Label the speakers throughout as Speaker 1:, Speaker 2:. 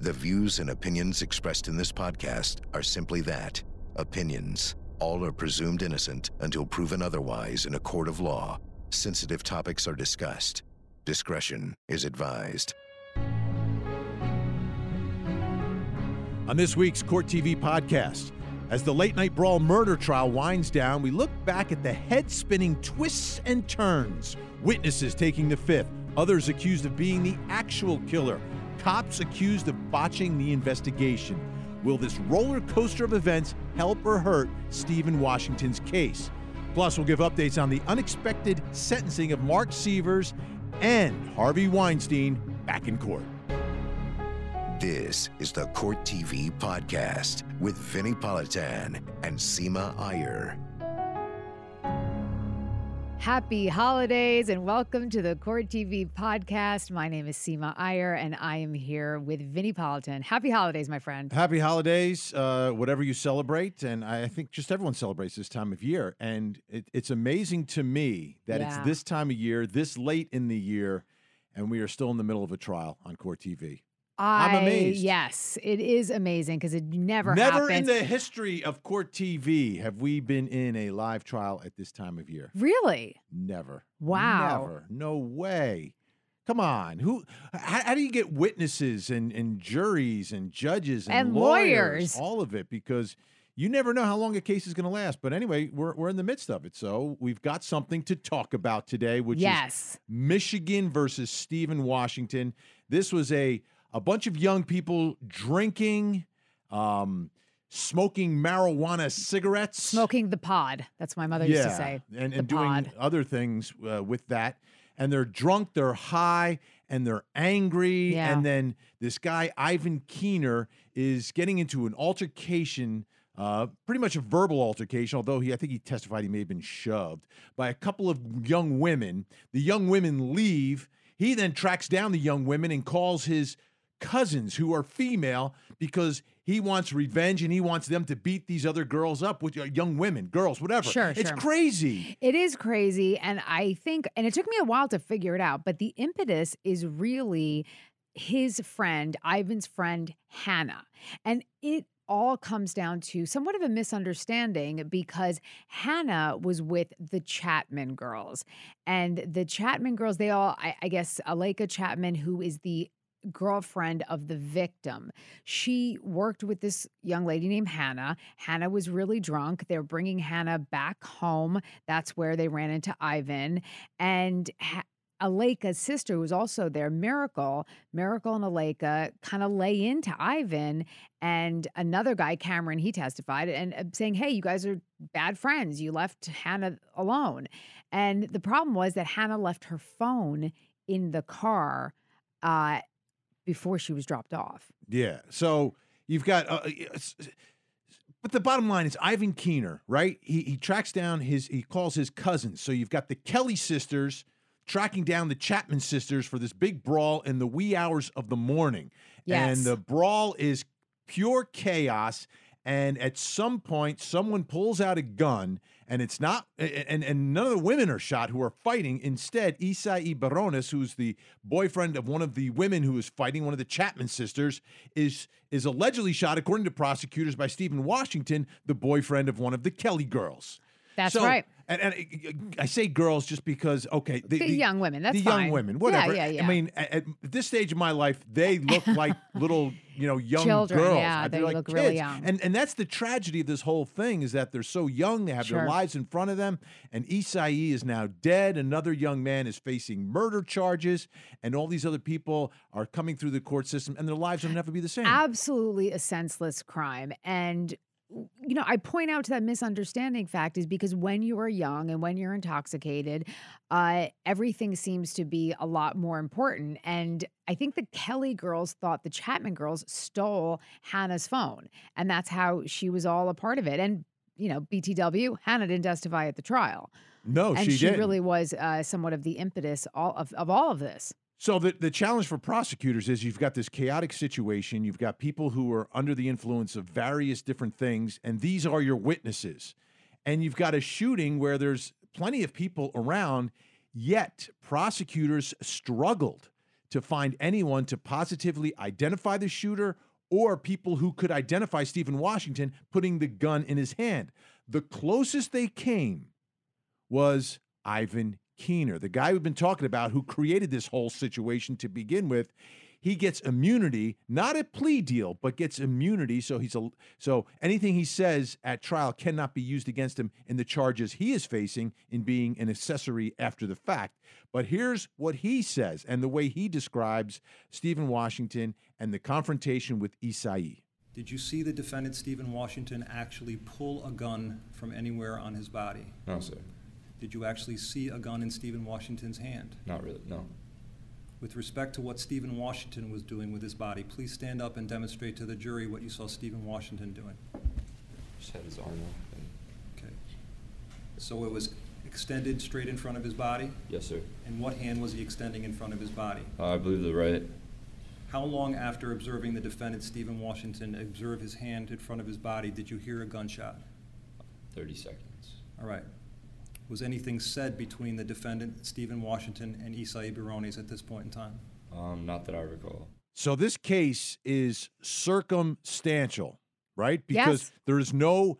Speaker 1: The views and opinions expressed in this podcast are simply that opinions. All are presumed innocent until proven otherwise in a court of law. Sensitive topics are discussed. Discretion is advised.
Speaker 2: On this week's Court TV podcast, as the late night brawl murder trial winds down, we look back at the head spinning twists and turns. Witnesses taking the fifth, others accused of being the actual killer, cops accused of botching the investigation. Will this roller coaster of events help or hurt Steven Washington's case? Plus, we'll give updates on the unexpected sentencing of Mark Sievers and Harvey Weinstein back in court.
Speaker 1: This is the Court TV podcast with Vinnie Politan and Seema Iyer.
Speaker 3: Happy holidays and welcome to the Court TV podcast. My name is Seema Iyer and I am here with Vinnie Politan. Happy holidays, my friend.
Speaker 2: Happy holidays, uh, whatever you celebrate. And I think just everyone celebrates this time of year. And it, it's amazing to me that
Speaker 3: Yeah.
Speaker 2: it's this time of year, this late in the year, and we are still in the middle of a trial on Court TV. I'm amazed.
Speaker 3: Yes, it is amazing because it never,
Speaker 2: Never in the history of Court TV have we been in a live trial at this time of year.
Speaker 3: really?
Speaker 2: Never.
Speaker 3: Wow.
Speaker 2: Never. No way. Come on. Who? How, how do you get witnesses and, and juries and judges and,
Speaker 3: And lawyers.
Speaker 2: All of it because you never know how long a case is going to last. But anyway, we're, we're in the midst of it. So we've got something to talk about today, which is. Michigan versus Steven Washington. This was a a bunch of young people drinking, um, smoking marijuana cigarettes,
Speaker 3: Smoking the pod. That's what my mother used to say.
Speaker 2: and, and doing
Speaker 3: pod.
Speaker 2: other things uh, with that. And they're drunk, they're high, and they're angry.
Speaker 3: Yeah.
Speaker 2: And then this guy Ivan Keener is getting into an altercation. Uh, pretty much a verbal altercation, although he, I think he testified he may have been shoved by a couple of young women. The young women leave. He then tracks down the young women and calls his cousins who are female because he wants revenge and he wants them to beat these other girls up with uh, young women, girls, whatever.
Speaker 3: Sure,
Speaker 2: it's
Speaker 3: sure.
Speaker 2: crazy.
Speaker 3: It is crazy. And I think, and it took me a while to figure it out, but the impetus is really his friend, Ivan's friend, Hannah. And it all comes down to somewhat of a misunderstanding because Hannah was with the Chapman girls. And the Chapman girls, they all, I, I guess, Aleka Chapman, who is the girlfriend of the victim. She worked with this young lady named Hannah. Hannah was really drunk. They're bringing Hannah back home. That's where they ran into Ivan. And ha- Aleka's sister who was also there, Miracle. Miracle and Aleka kind of lay into Ivan and another guy, Cameron, he testified and uh, saying, Hey, you guys are bad friends. You left Hannah alone. And the problem was that Hannah left her phone in the car uh, before she was dropped off.
Speaker 2: Yeah. So you've got, uh, but the bottom line is Ivan Keener, right? He he tracks down his, he calls his cousins. So you've got the Kelly sisters tracking down the Chapman sisters for this big brawl in the wee hours of the morning.
Speaker 3: Yes.
Speaker 2: And the brawl is pure chaos. And at some point, someone pulls out a gun, and it's not, and, and none of the women are shot who are fighting. Instead, Isai Barones, who's the boyfriend of one of the women who is fighting, one of the Chapman sisters, is is allegedly shot, according to prosecutors, by Steven Washington, the boyfriend of one of the Kelly girls.
Speaker 3: That's
Speaker 2: So-
Speaker 3: right.
Speaker 2: And, and I say girls just because, okay, the,
Speaker 3: The young women, that's
Speaker 2: the young women, whatever.
Speaker 3: yeah, yeah.
Speaker 2: I mean, at, at this stage of my life, they look like little, you know, young
Speaker 3: Children,
Speaker 2: girls.
Speaker 3: yeah, they
Speaker 2: like
Speaker 3: look really young.
Speaker 2: And and that's the tragedy of this whole thing is that they're so young, they have their lives in front of them. And Isai is now dead. Another young man is facing murder charges, and all these other people are coming through the court system, and their lives will never be the same.
Speaker 3: Absolutely a senseless crime. And you know, I point out to that misunderstanding fact is because when you are young and when you're intoxicated, uh, everything seems to be a lot more important. And I think the Kelly girls thought the Chapman girls stole Hannah's phone, and that's how she was all a part of it. And you know, BTW, Hannah didn't testify at the trial,
Speaker 2: no,
Speaker 3: and
Speaker 2: she,
Speaker 3: she,
Speaker 2: didn't.
Speaker 3: really was uh, somewhat of the impetus all of, of all of this.
Speaker 2: So the, the challenge for prosecutors is you've got this chaotic situation. You've got people who are under the influence of various different things, and these are your witnesses. And you've got a shooting where there's plenty of people around, yet prosecutors struggled to find anyone to positively identify the shooter or people who could identify Steven Washington putting the gun in his hand. The closest they came was Ivan Keener, the guy we've been talking about who created this whole situation to begin with. He gets immunity, not a plea deal, but gets immunity. So he's a so anything he says at trial cannot be used against him in the charges he is facing in being an accessory after the fact. But here's what he says and the way he describes Steven Washington and the confrontation with Isai.
Speaker 4: Did you see the defendant, Steven Washington, actually pull a gun from anywhere on his body?
Speaker 5: No, sir.
Speaker 4: Did you actually see a gun in Steven Washington's hand?
Speaker 5: Not really. No.
Speaker 4: With respect to what Steven Washington was doing with his body, please stand up and demonstrate to the jury what you saw Steven Washington doing.
Speaker 5: Just had his arm up. And
Speaker 4: Okay. So it was extended straight in front of his body?
Speaker 5: yes, sir.
Speaker 4: And what hand was he extending in front of his body?
Speaker 5: Uh, I believe the right.
Speaker 4: How long after observing the defendant, Steven Washington, observe his hand in front of his body, did you hear a gunshot?
Speaker 5: 30 seconds.
Speaker 4: All right. Was anything said between the defendant, Steven Washington, and Isai Barones at this point in time?
Speaker 5: Um, not that I recall.
Speaker 2: So this case is circumstantial, right? Because
Speaker 3: Yes.
Speaker 2: there is no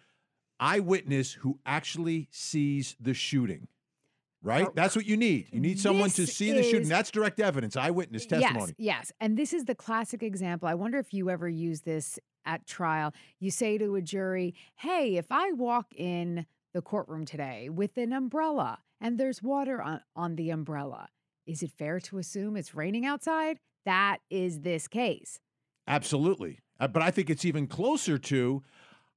Speaker 2: eyewitness who actually sees the shooting. Right?
Speaker 3: Cor-
Speaker 2: That's what you need. You need someone to
Speaker 3: This
Speaker 2: see the shooting. That's direct evidence, eyewitness testimony.
Speaker 3: Yes, yes. And this is the classic example. I wonder if you ever use this at trial. You say to a jury, hey, if I walk in the courtroom today with an umbrella and there's water on, on the umbrella, is it fair to assume it's raining outside? That is this case.
Speaker 2: Absolutely. Uh, but I think it's even closer to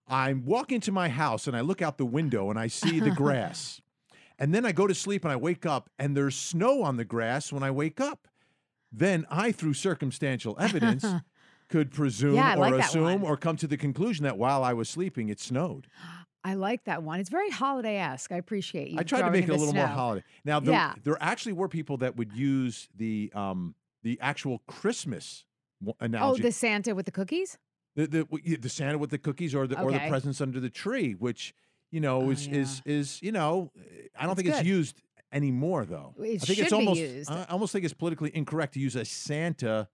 Speaker 2: I walk into my house and I look out the window and I see the grass. And then I go to sleep and I wake up and there's snow on the grass when I wake up. Then I, through circumstantial evidence, could presume
Speaker 3: Yeah,
Speaker 2: or
Speaker 3: like
Speaker 2: assume or come to the conclusion that while I was sleeping, it snowed.
Speaker 3: I like that one. It's very holiday esque. I appreciate you.
Speaker 2: I tried to make it a little more holiday. Now, there,
Speaker 3: Yeah.
Speaker 2: there actually were people that would use the um, the actual Christmas w-
Speaker 3: Oh, the Santa with the cookies?
Speaker 2: the the the Santa with the cookies or the or the presents under the tree, which you know
Speaker 3: Oh,
Speaker 2: is is is you know I don't
Speaker 3: It's
Speaker 2: think it's used anymore though.
Speaker 3: It
Speaker 2: I think it's
Speaker 3: should be
Speaker 2: almost
Speaker 3: used.
Speaker 2: I almost think it's politically incorrect to use a Santa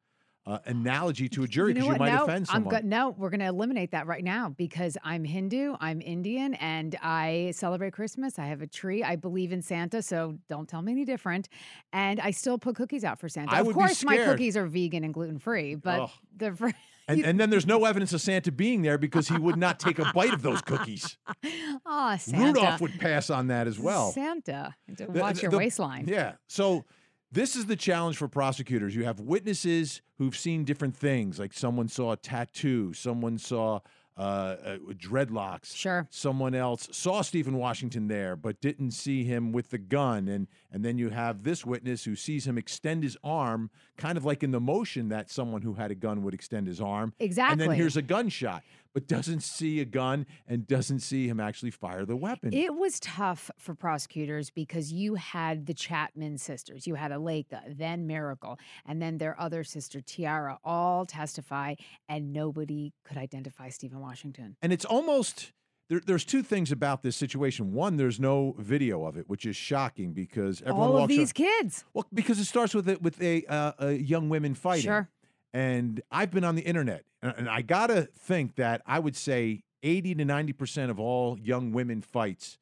Speaker 2: uh, analogy to a jury
Speaker 3: you know
Speaker 2: because you, might offend
Speaker 3: I'm
Speaker 2: someone.
Speaker 3: go- no, we're going to eliminate that right now because I'm Hindu, I'm Indian, and I celebrate Christmas. I have a tree. I believe in Santa, so don't tell me any different. And I still put cookies out for Santa.
Speaker 2: I
Speaker 3: of course, my cookies are vegan and gluten free, but
Speaker 2: Ugh.
Speaker 3: the fr-
Speaker 2: and, and then there's no evidence of Santa being there because he would not take a bite of those cookies.
Speaker 3: oh, Santa.
Speaker 2: Rudolph would pass on that as well.
Speaker 3: Santa, watch
Speaker 2: the-
Speaker 3: your
Speaker 2: the-
Speaker 3: waistline.
Speaker 2: Yeah. So this is the challenge for prosecutors. You have witnesses who've seen different things, like someone saw a tattoo, someone saw uh, uh, dreadlocks.
Speaker 3: Sure.
Speaker 2: Someone else saw Steven Washington there, but didn't see him with the gun, and and then you have this witness who sees him extend his arm, kind of like in the motion that someone who had a gun would extend his arm.
Speaker 3: Exactly.
Speaker 2: And then here's a gunshot, but doesn't see a gun and doesn't see him actually fire the weapon.
Speaker 3: It was tough for prosecutors because you had the Chapman sisters, you had Aleka, then Miracle, and then their other sister Tiara all testify, and nobody could identify Steven Washington.
Speaker 2: And it's almost there, there's two things about this situation. One, there's no video of it, which is shocking because everyone
Speaker 3: all of these kids.
Speaker 2: well, because it starts with a, with a, uh, a young women fighting.
Speaker 3: Sure.
Speaker 2: And I've been on the internet, and, I gotta think that I would say 80 to 90 percent of all young women fights,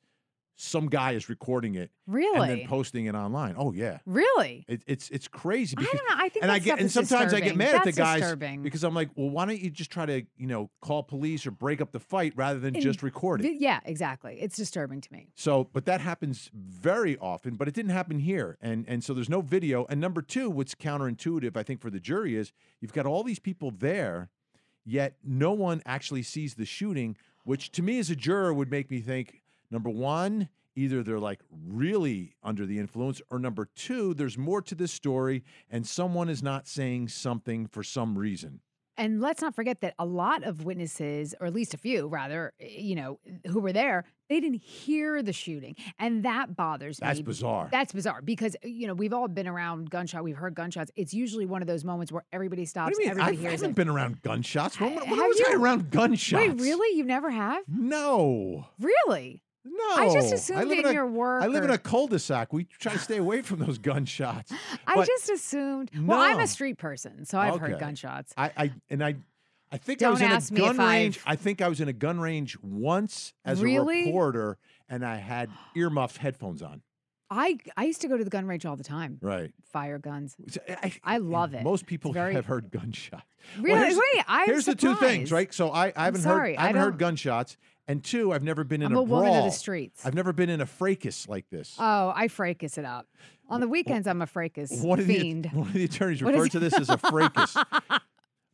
Speaker 2: some guy is recording it
Speaker 3: really, and
Speaker 2: then posting it online. Oh yeah.
Speaker 3: really?
Speaker 2: It, it's it's crazy
Speaker 3: I don't know. I think
Speaker 2: and I get and sometimes I get
Speaker 3: disturbing.
Speaker 2: mad at the
Speaker 3: That's
Speaker 2: guys
Speaker 3: disturbing.
Speaker 2: because I'm like, well, why don't you just try to you know call police or break up the fight rather than
Speaker 3: And
Speaker 2: just record it?
Speaker 3: Yeah, exactly. It's disturbing to me.
Speaker 2: So, but that happens very often, but it didn't happen here. And and so there's no video. And number two, what's counterintuitive, I think, for the jury is you've got all these people there, yet no one actually sees the shooting, which to me as a juror would make me think, number one, either they're like really under the influence, or number two, there's more to this story and someone is not saying something for some reason.
Speaker 3: And let's not forget that a lot of witnesses, or at least a few rather, eh, you know, who were there, they didn't hear the shooting. And that bothers
Speaker 2: That's
Speaker 3: me.
Speaker 2: That's bizarre.
Speaker 3: That's bizarre because, you know, we've all been around gunshot. We've heard gunshots. It's usually one of those moments where everybody
Speaker 2: What
Speaker 3: stops,
Speaker 2: do you mean? I
Speaker 3: everybody hears
Speaker 2: haven't
Speaker 3: it.
Speaker 2: been around gunshots. When, when was I around gunshots?
Speaker 3: Wait, really? You never have?
Speaker 2: No.
Speaker 3: Really?
Speaker 2: No,
Speaker 3: I just assumed
Speaker 2: live
Speaker 3: in
Speaker 2: in a-
Speaker 3: your work.
Speaker 2: I live in a cul-de-sac. We try to stay away from those gunshots.
Speaker 3: I just assumed. Well, I'm a street person, so I've heard gunshots.
Speaker 2: I, I and I, I think I was in a gun
Speaker 3: if I've-
Speaker 2: range. I think I was in a gun range once as
Speaker 3: Really?
Speaker 2: a reporter, and I had earmuffs, headphones on.
Speaker 3: I I used to go to the gun range all the time.
Speaker 2: Right.
Speaker 3: Fire guns.
Speaker 2: Eh, I,
Speaker 3: I love it.
Speaker 2: Most people
Speaker 3: very-
Speaker 2: have heard gunshots. Well,
Speaker 3: Really?
Speaker 2: here's-
Speaker 3: Wait, I'm
Speaker 2: Here's the two things, right? So I, I haven't
Speaker 3: sorry,
Speaker 2: heard I
Speaker 3: I
Speaker 2: haven't heard gunshots, and two, I've never been in
Speaker 3: I'm
Speaker 2: a,
Speaker 3: a woman
Speaker 2: brawl.
Speaker 3: of the streets.
Speaker 2: I've never been in a fracas like this.
Speaker 3: Oh, I fracas it up. On the weekends, I'm a fracas
Speaker 2: one of the
Speaker 3: fiend.
Speaker 2: one of the attorneys referred to this as a fracas.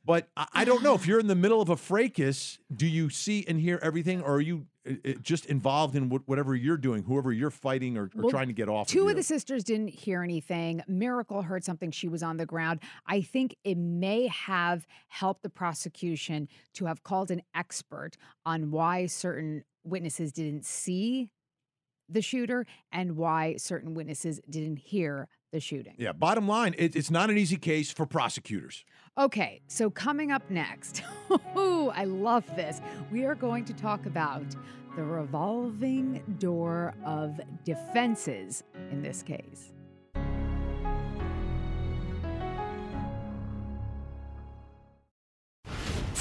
Speaker 2: But I, I don't know if you're in the middle of a fracas. Do you see and hear everything, or are you uh, just involved in what, whatever you're doing, whoever you're fighting or, or
Speaker 3: Well,
Speaker 2: trying to get off?
Speaker 3: Two
Speaker 2: of
Speaker 3: of the sisters didn't hear anything. Miracle heard something. She was on the ground. I think it may have helped the prosecution to have called an expert on why certain witnesses didn't see the shooter and why certain witnesses didn't hear the shooting.
Speaker 2: Yeah. Bottom line, it, it's not an easy case for prosecutors.
Speaker 3: Okay, so coming up next, I love this. We are going to talk about the revolving door of defenses in this case.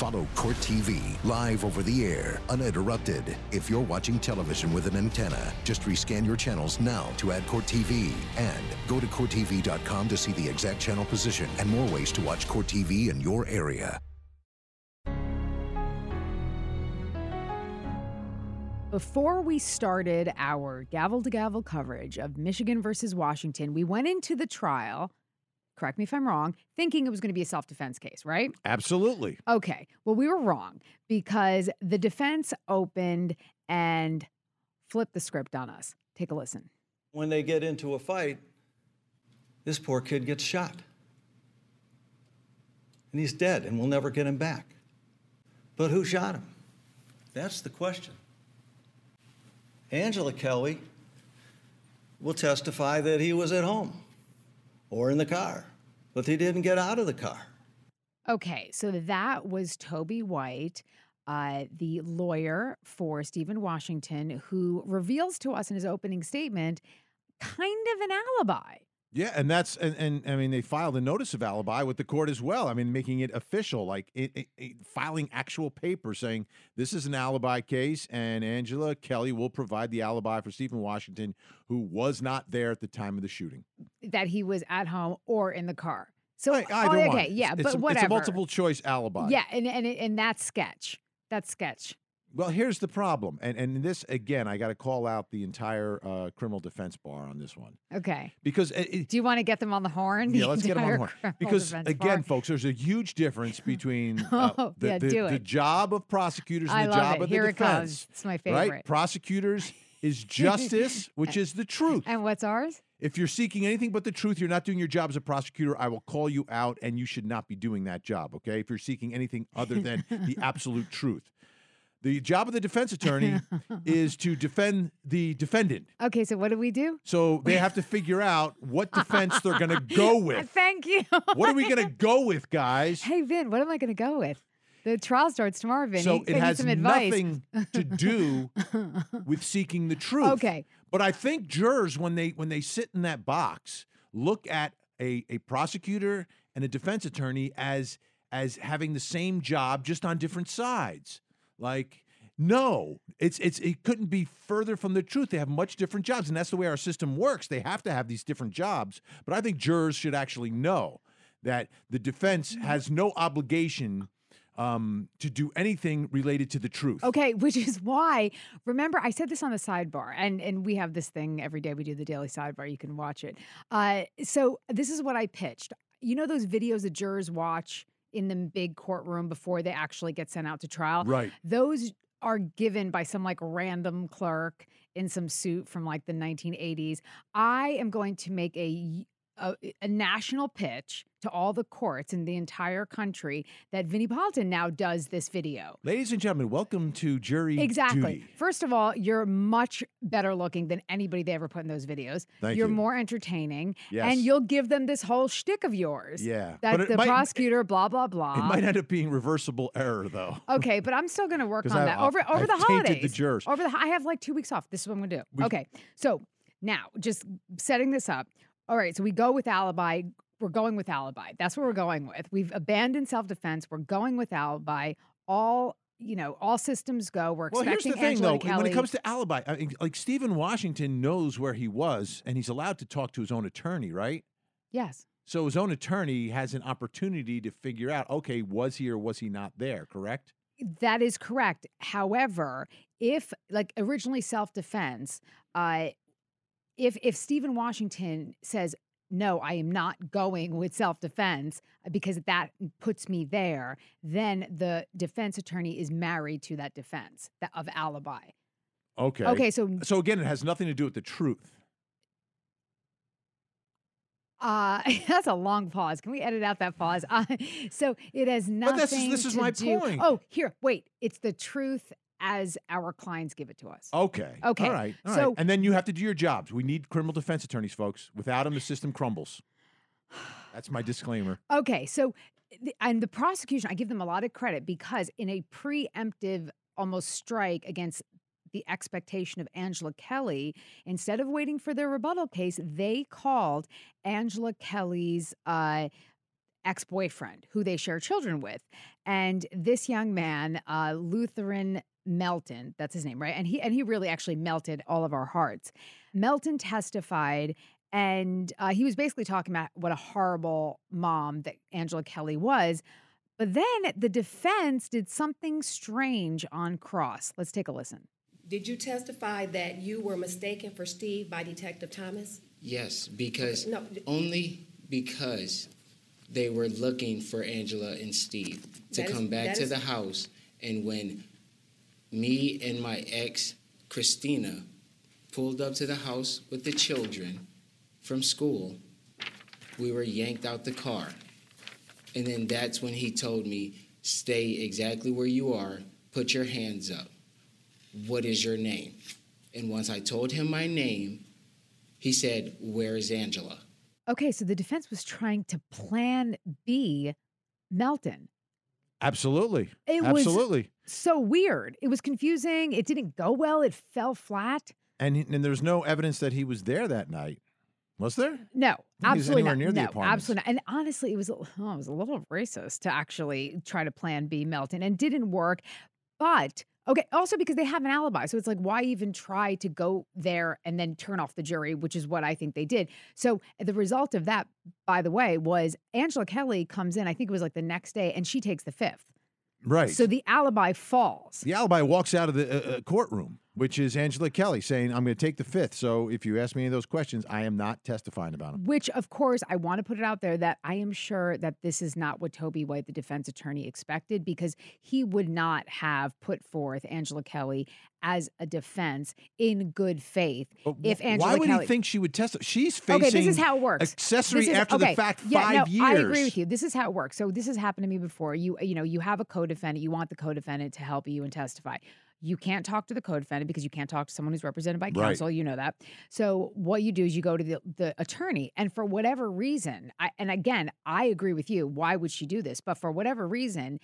Speaker 1: Follow Court TV live over the air, uninterrupted. If you're watching television with an antenna, just rescan your channels now to add Court TV. And go to CourtTV.com to see the exact channel position and more ways to watch Court TV in your area.
Speaker 3: Before we started our gavel to gavel coverage of Michigan versus Washington, we went into the trial, correct me if I'm wrong, thinking it was going to be a self defense case, right?
Speaker 2: Absolutely.
Speaker 3: Okay. Well, we were wrong because the defense opened and flipped the script on us. Take a listen.
Speaker 6: When they get into a fight, this poor kid gets shot. And he's dead, and we'll never get him back. But who shot him? That's the question. Angela Kelly will testify that he was at home or in the car, but he didn't get out of the car.
Speaker 3: Okay, so that was Toby White, uh, the lawyer for Steven Washington, who reveals to us in his opening statement kind of an alibi.
Speaker 2: Yeah, and that's and, and I mean they filed a notice of alibi with the court as well. I mean making it official, like it, it- it- filing actual paper saying this is an alibi case, and Angela Kelly will provide the alibi for Steven Washington, who was not there at the time of the shooting.
Speaker 3: that he was at home or in the car. So
Speaker 2: Hey, either
Speaker 3: oh,
Speaker 2: one.
Speaker 3: okay, yeah,
Speaker 2: It's-
Speaker 3: but
Speaker 2: it's a,
Speaker 3: whatever.
Speaker 2: It's a multiple choice alibi.
Speaker 3: Yeah, and and and that's sketch. That's sketch.
Speaker 2: Well, here's the problem, and and this again, I got to call out the entire uh, criminal defense bar on this one
Speaker 3: Okay.
Speaker 2: because it, it-
Speaker 3: Do you want to get them on the horn?
Speaker 2: Yeah,
Speaker 3: The
Speaker 2: let's get them on the horn. Because again,
Speaker 3: bar?
Speaker 2: folks, there's a huge difference between uh,
Speaker 3: Oh,
Speaker 2: the,
Speaker 3: yeah,
Speaker 2: the, the job of prosecutors and
Speaker 3: I
Speaker 2: the job
Speaker 3: it.
Speaker 2: of the
Speaker 3: Here it
Speaker 2: defense.
Speaker 3: comes. It's my favorite. Right?
Speaker 2: Prosecutors is justice, which is the truth.
Speaker 3: And what's ours?
Speaker 2: If you're seeking anything but the truth, you're not doing your job as a prosecutor. I will call you out, and you should not be doing that job. Okay? If you're seeking anything other than the absolute truth, the job of the defense attorney is to defend the defendant.
Speaker 3: Okay, so what do we do?
Speaker 2: So they have to figure out what defense they're going to go with.
Speaker 3: Thank you.
Speaker 2: What are we going to go with, guys?
Speaker 3: Hey Vin, what am I going to go with? The trial starts tomorrow, Vin.
Speaker 2: So it has
Speaker 3: some advice.
Speaker 2: nothing to do with seeking the truth.
Speaker 3: Okay.
Speaker 2: But I think jurors, when they when they sit in that box, look at a, a prosecutor and a defense attorney as as having the same job, just on different sides. Like, no, it's it's it couldn't be further from the truth. They have much different jobs, and that's the way our system works. They have to have these different jobs. But I think jurors should actually know that the defense has no obligation um, to do anything related to the truth.
Speaker 3: Okay, which is why remember I said this on the sidebar, and and we have this thing every day. We do the daily sidebar. You can watch it. Uh, so this is what I pitched. You know those videos that jurors watch in the big courtroom before they actually get sent out to trial.
Speaker 2: Right.
Speaker 3: Those are given by some like random clerk in some suit from like the 1980s. I am going to make a a, a national pitch to all the courts in the entire country that Vinnie Politan now does this video.
Speaker 2: Ladies and gentlemen, welcome to Jury
Speaker 3: Exactly.
Speaker 2: Duty.
Speaker 3: First of all, you're much better looking than anybody they ever put in those videos.
Speaker 2: Thank
Speaker 3: you're
Speaker 2: you.
Speaker 3: more entertaining,
Speaker 2: Yes.
Speaker 3: and you'll give them this whole shtick of yours.
Speaker 2: Yeah,
Speaker 3: that the
Speaker 2: might-
Speaker 3: prosecutor, blah blah blah.
Speaker 2: It might end up being reversible error, though.
Speaker 3: Okay, but I'm still going to work on
Speaker 2: I-
Speaker 3: that
Speaker 2: I'll-
Speaker 3: over over
Speaker 2: I've
Speaker 3: the
Speaker 2: tainted the
Speaker 3: holidays.
Speaker 2: jurors.
Speaker 3: Over the I have like two weeks off. This is what I'm going to do.
Speaker 2: We-
Speaker 3: okay, so now just setting this up. All right, so we go with alibi. We're going with alibi. That's what we're going with. We've abandoned self defense. We're going with alibi. All you know, all systems go. We're
Speaker 2: Well, here's the thing, though.
Speaker 3: Kelly.
Speaker 2: When it comes to alibi, I mean, like Steven Washington knows where he was, and he's allowed to talk to his own attorney, right?
Speaker 3: yes,
Speaker 2: So his own attorney has an opportunity to figure out, okay, was he or was he not there? Correct?
Speaker 3: That is correct. However, if like originally self defense, uh, if if Steven Washington says no, I am not going with self defense because that puts me there, then the defense attorney is married to that defense that, of alibi.
Speaker 2: Okay.
Speaker 3: Okay, so
Speaker 2: So again, it has nothing to do with the truth.
Speaker 3: uh, that's a long pause. Can we edit out that pause? Uh, so it has nothing.
Speaker 2: But this is- this is my
Speaker 3: do-
Speaker 2: point.
Speaker 3: Oh, here, wait. It's the truth as our clients give it to us.
Speaker 2: Okay.
Speaker 3: Okay,
Speaker 2: All right. All right.
Speaker 3: so-
Speaker 2: And then you have to do your jobs. We need criminal defense attorneys, folks. Without them, the system crumbles. That's my disclaimer.
Speaker 3: Okay, so the, and the prosecution, I give them a lot of credit because in a preemptive almost strike against the expectation of Angela Kelly, instead of waiting for their rebuttal case, they called Angela Kelly's uh, ex boyfriend, who they share children with. And this young man, uh, Lutheran Melton, that's his name, right? And he and he really actually melted all of our hearts. Melton testified and uh, he was basically talking about what a horrible mom that Angela Kelly was. But then the defense did something strange on cross. Let's take a listen.
Speaker 7: Did you testify that you were mistaken for Steve by Detective Thomas?
Speaker 8: Yes, because
Speaker 7: No,
Speaker 8: only because they were looking for Angela and Steve to
Speaker 7: That is-
Speaker 8: come back to
Speaker 7: is-
Speaker 8: the house, and when me and my ex Christina pulled up to the house with the children from school, we were yanked out the car, and then that's when he told me, "Stay exactly where you are. Put your hands up. What is your name?" And once I told him my name, he said, Where is Angela?
Speaker 3: Okay, so the defense was trying to plan B Melton.
Speaker 2: Absolutely.
Speaker 3: It was-
Speaker 2: Absolutely.
Speaker 3: So weird. It was confusing. It didn't go well. It fell flat.
Speaker 2: And, and there's no evidence that he was there that night. Was there?
Speaker 3: No,
Speaker 2: think he was
Speaker 3: absolutely not.
Speaker 2: near
Speaker 3: no, absolutely not. And honestly, it was oh, it was a little racist to actually try to plan B Melton and didn't work. But okay, also because they have an alibi, so it's like why even try to go there and then turn off the jury, which is what I think they did. So the result of that, by the way, was Angela Kelly comes in. I think it was like the next day, and she takes the fifth.
Speaker 2: Right.
Speaker 3: So the alibi falls.
Speaker 2: the alibi walks out of the uh, uh, courtroom, which is Angela Kelly saying, I'm going to take the fifth. So if you ask me any of those questions, I am not testifying about them.
Speaker 3: Which, of course, I want to put it out there that I am sure that this is not what Toby White, the defense attorney, expected because he would not have put forth Angela Kelly as a defense in good faith
Speaker 2: But
Speaker 3: if Angela
Speaker 2: Why would
Speaker 3: Kelly.
Speaker 2: he think she would testify? She's facing
Speaker 3: Okay, this is how it works.
Speaker 2: accessory
Speaker 3: This is-
Speaker 2: after
Speaker 3: okay,
Speaker 2: the fact
Speaker 3: yeah,
Speaker 2: five
Speaker 3: no,
Speaker 2: years.
Speaker 3: I agree with you. This is how it works. So this has happened to me before. You you know you have a co-defendant. You want the co-defendant to help you and testify. You can't talk to the co-defendant because you can't talk to someone who's represented by
Speaker 2: Right.
Speaker 3: counsel. You know that. So what you do is you go to the, the attorney, and for whatever reason, I, and again, I agree with you. Why would she do this? But for whatever reason,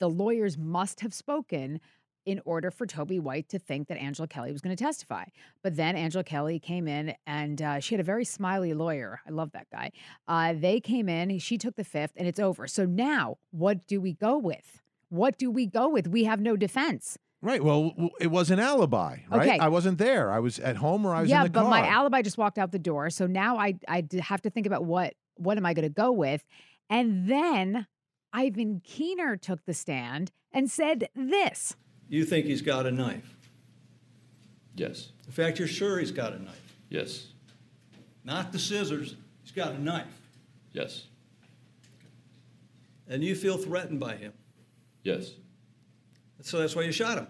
Speaker 3: the lawyers must have spoken in order for Toby White to think that Angela Kelly was going to testify. But then Angela Kelly came in and uh, she had a very smiley lawyer. I love that guy. Uh, they came in, she took the fifth, and it's over. So now, what do we go with? What do we go with? We have no defense.
Speaker 2: Right. Well, it was an alibi, right?
Speaker 3: Okay.
Speaker 2: I wasn't there. I was at home or I was
Speaker 3: yeah,
Speaker 2: in the car.
Speaker 3: but
Speaker 2: car.
Speaker 3: my alibi just walked out the door. So now I I have to think about what what am I going to go with? And then Ivan Keener took the stand and said this.
Speaker 6: You think he's got a knife.
Speaker 5: Yes.
Speaker 6: In fact, you're sure he's got a knife.
Speaker 5: Yes.
Speaker 6: Not the scissors, he's got a knife.
Speaker 5: Yes.
Speaker 6: And you feel threatened by him.
Speaker 5: Yes.
Speaker 6: So that's why you shot him.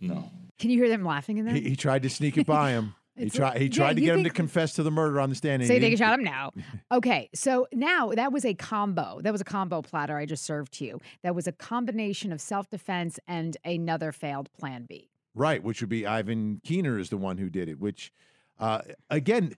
Speaker 5: No.
Speaker 3: Can you hear them laughing in there?
Speaker 2: he, he tried to sneak it by him. He
Speaker 3: It's
Speaker 2: tried.
Speaker 3: like-
Speaker 2: He
Speaker 3: yeah,
Speaker 2: tried to
Speaker 3: you
Speaker 2: get him to confess to the murder on the stand. and
Speaker 3: So
Speaker 2: he
Speaker 3: you think he
Speaker 2: didn't-
Speaker 3: shot him? No. Okay. So now that was a combo. That was a combo platter I just served to you. That was a combination of self defense and another failed plan B.
Speaker 2: Right, which would be Ivan Keener is the one who did it. Which, uh, again,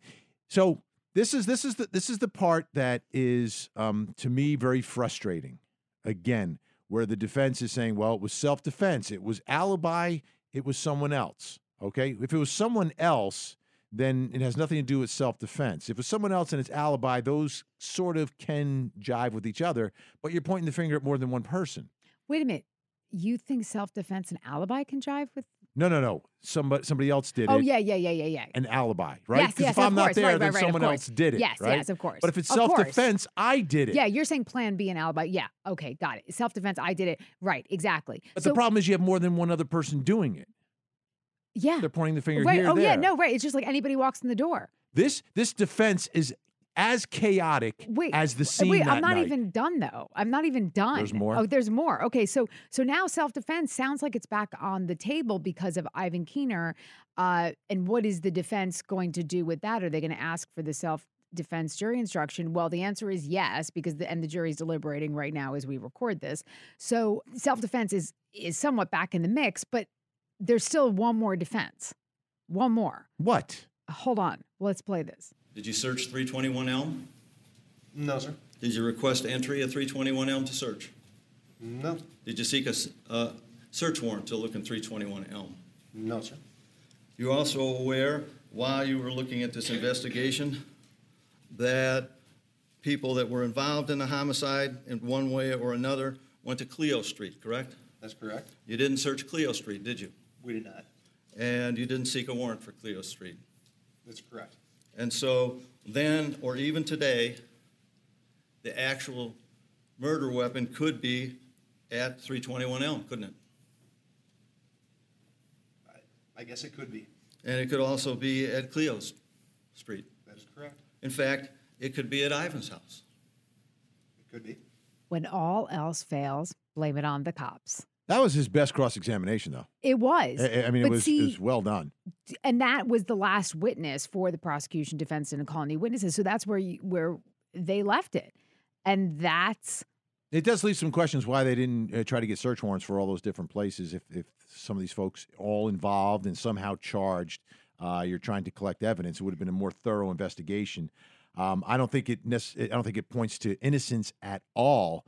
Speaker 2: so this is this is the this is the part that is um, to me very frustrating. Again, where the defense is saying, "Well, it was self defense. It was alibi. It was someone else." Okay, if it was someone else, then it has nothing to do with self defense. If it's someone else and it's alibi, those sort of can jive with each other. But you're pointing the finger at more than one person.
Speaker 3: Wait a minute. You think self defense and alibi can jive with?
Speaker 2: No, no, no. Somebody somebody else did
Speaker 3: Oh
Speaker 2: it.
Speaker 3: Oh yeah, yeah, yeah, yeah, yeah.
Speaker 2: an alibi, right?
Speaker 3: Yes, yes,
Speaker 2: if I'm not
Speaker 3: course.
Speaker 2: there,
Speaker 3: Right,
Speaker 2: then
Speaker 3: right, right,
Speaker 2: someone else did it.
Speaker 3: Yes,
Speaker 2: right?
Speaker 3: yes, of course.
Speaker 2: But if it's self defense, I did it.
Speaker 3: Yeah, you're saying plan B and alibi. Yeah. Okay, got it. Self defense, I did it. Right, exactly.
Speaker 2: But
Speaker 3: so,
Speaker 2: the problem is you have more than one other person doing it.
Speaker 3: yeah.
Speaker 2: They're pointing the finger
Speaker 3: Right.
Speaker 2: here.
Speaker 3: Oh yeah, no, right. It's just like anybody walks in the door.
Speaker 2: This this defense is as chaotic
Speaker 3: Wait,
Speaker 2: as the scene
Speaker 3: Wait, I'm not
Speaker 2: night.
Speaker 3: even done though. I'm not even done.
Speaker 2: There's more?
Speaker 3: Oh, there's more. Okay, so so now self-defense sounds like it's back on the table because of Ivan Keener. Uh, and what is the defense going to do with that? Are they going to ask for the self defense jury instruction? Well, the answer is yes, because the and the jury's deliberating right now as we record this. So self-defense is is somewhat back in the mix, but there's still one more defense. One more.
Speaker 2: What?
Speaker 3: Hold on. Let's play this.
Speaker 6: Did you search 321 Elm?
Speaker 9: No, sir.
Speaker 6: Did you request entry at 321 Elm to search?
Speaker 9: No.
Speaker 6: Did you seek a s- uh, search warrant to look in 321 Elm?
Speaker 9: No, sir.
Speaker 6: You're also aware, while you were looking at this investigation, that people that were involved in the homicide in one way or another went to Cleo Street, correct?
Speaker 9: That's correct.
Speaker 6: You didn't search Cleo Street, did you?
Speaker 9: We did not.
Speaker 6: And you didn't seek a warrant for Cleo Street.
Speaker 9: That's correct.
Speaker 6: And so then, or even today, the actual murder weapon could be at 321 Elm, couldn't it?
Speaker 9: I, I guess it could be.
Speaker 6: And it could also be at Cleo's Street.
Speaker 9: That is correct.
Speaker 6: In fact, it could be at Ivan's house.
Speaker 9: It could be.
Speaker 3: When all else fails, blame it on the cops.
Speaker 2: That was his best cross examination, though.
Speaker 3: It was.
Speaker 2: I, I mean, it was,
Speaker 3: see,
Speaker 2: it was well done.
Speaker 3: and that was the last witness for the prosecution, defense, and any witnesses. So that's where you, where they left it, and that's
Speaker 2: It does leave some questions why they didn't uh, try to get search warrants for all those different places. If, if some of these folks all involved and somehow charged, uh, you're trying to collect evidence. It would have been a more thorough investigation. Um, I don't think it. Nec- I don't think it points to innocence at all.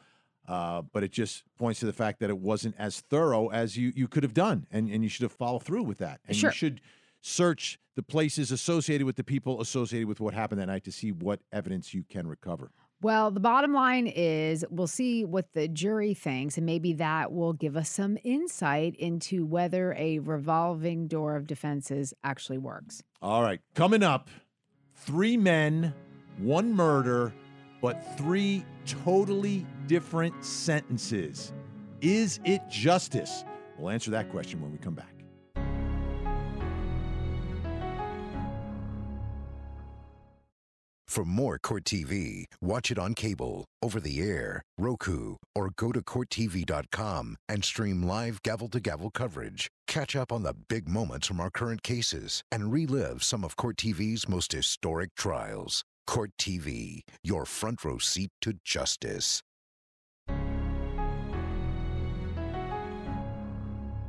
Speaker 2: Uh, but it just points to the fact that it wasn't as thorough as you, you could have done, and, and you should have followed through with that. And
Speaker 3: Sure.
Speaker 2: you should search the places associated with the people associated with what happened that night to see what evidence you can recover.
Speaker 3: well. The bottom line is, we'll see what the jury thinks, and maybe that will give us some insight into whether a revolving door of defenses actually works.
Speaker 2: All right, coming up, three men, one murder, but three totally different sentences. Is it justice? We'll answer that question when we come back.
Speaker 1: For more Court TV, watch it on cable, over the air, Roku, or go to CourtTV.com and stream live gavel to gavel coverage. Catch up on the big moments from our current cases and relive some of Court TV's most historic trials. Court TV, your front row seat to justice.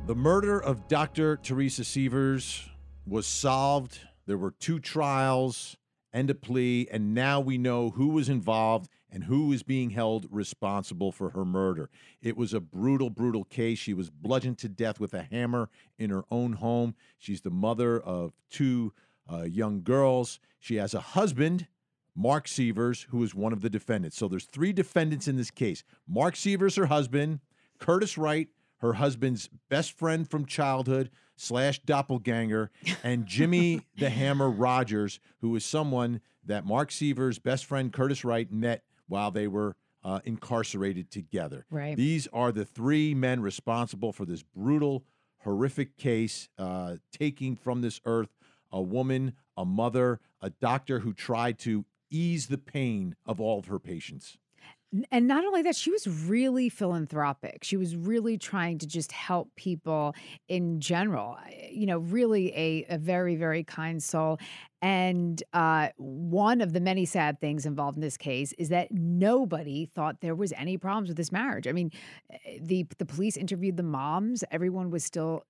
Speaker 2: The murder of Dr. Teresa Sievers was solved. There were two trials and a plea, and now we know who was involved and who is being held responsible for her murder. It was a brutal, brutal case. She was bludgeoned to death with a hammer in her own home. She's the mother of two uh, young girls. She has a husband, Mark Sievers, who is one of the defendants. So there's three defendants in this case Mark Sievers, her husband, Curtis Wright, her husband's best friend from childhood slash doppelganger, and Jimmy the Hammer Rodgers, who is someone that Mark Sievers' best friend Curtis Wright met while they were uh, incarcerated together.
Speaker 3: Right.
Speaker 2: These are the three men responsible for this brutal, horrific case, uh, taking from this earth a woman, a mother, a doctor who tried to ease the pain of all of her patients.
Speaker 3: And not only that, she was really philanthropic. She was really trying to just help people in general. You know, really a, a very, very kind soul. And uh, one of the many sad things involved in this case is that nobody thought there was any problems with this marriage. I mean, eh, the the police interviewed the moms. Everyone was still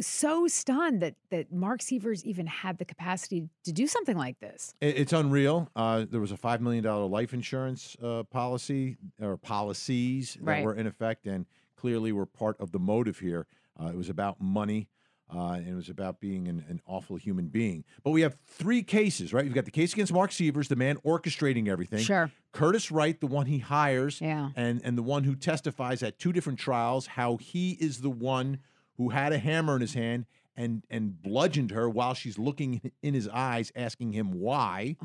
Speaker 3: so stunned that that Mark Sievers even had the capacity to do something like this.
Speaker 2: It's unreal. Uh, there was a five million dollar life insurance uh, policy or policies that
Speaker 3: Right.
Speaker 2: were in effect, and clearly were part of the motive here. Uh, it was about money, uh, and it was about being an, an awful human being. But we have three cases, right? You've got the case against Mark Sievers, the man orchestrating everything.
Speaker 3: Sure.
Speaker 2: Curtis Wright, the one he hires,
Speaker 3: Yeah.
Speaker 2: and and the one who testifies at two different trials, how he is the one who had a hammer in his hand and and bludgeoned her while she's looking in his eyes, asking him why.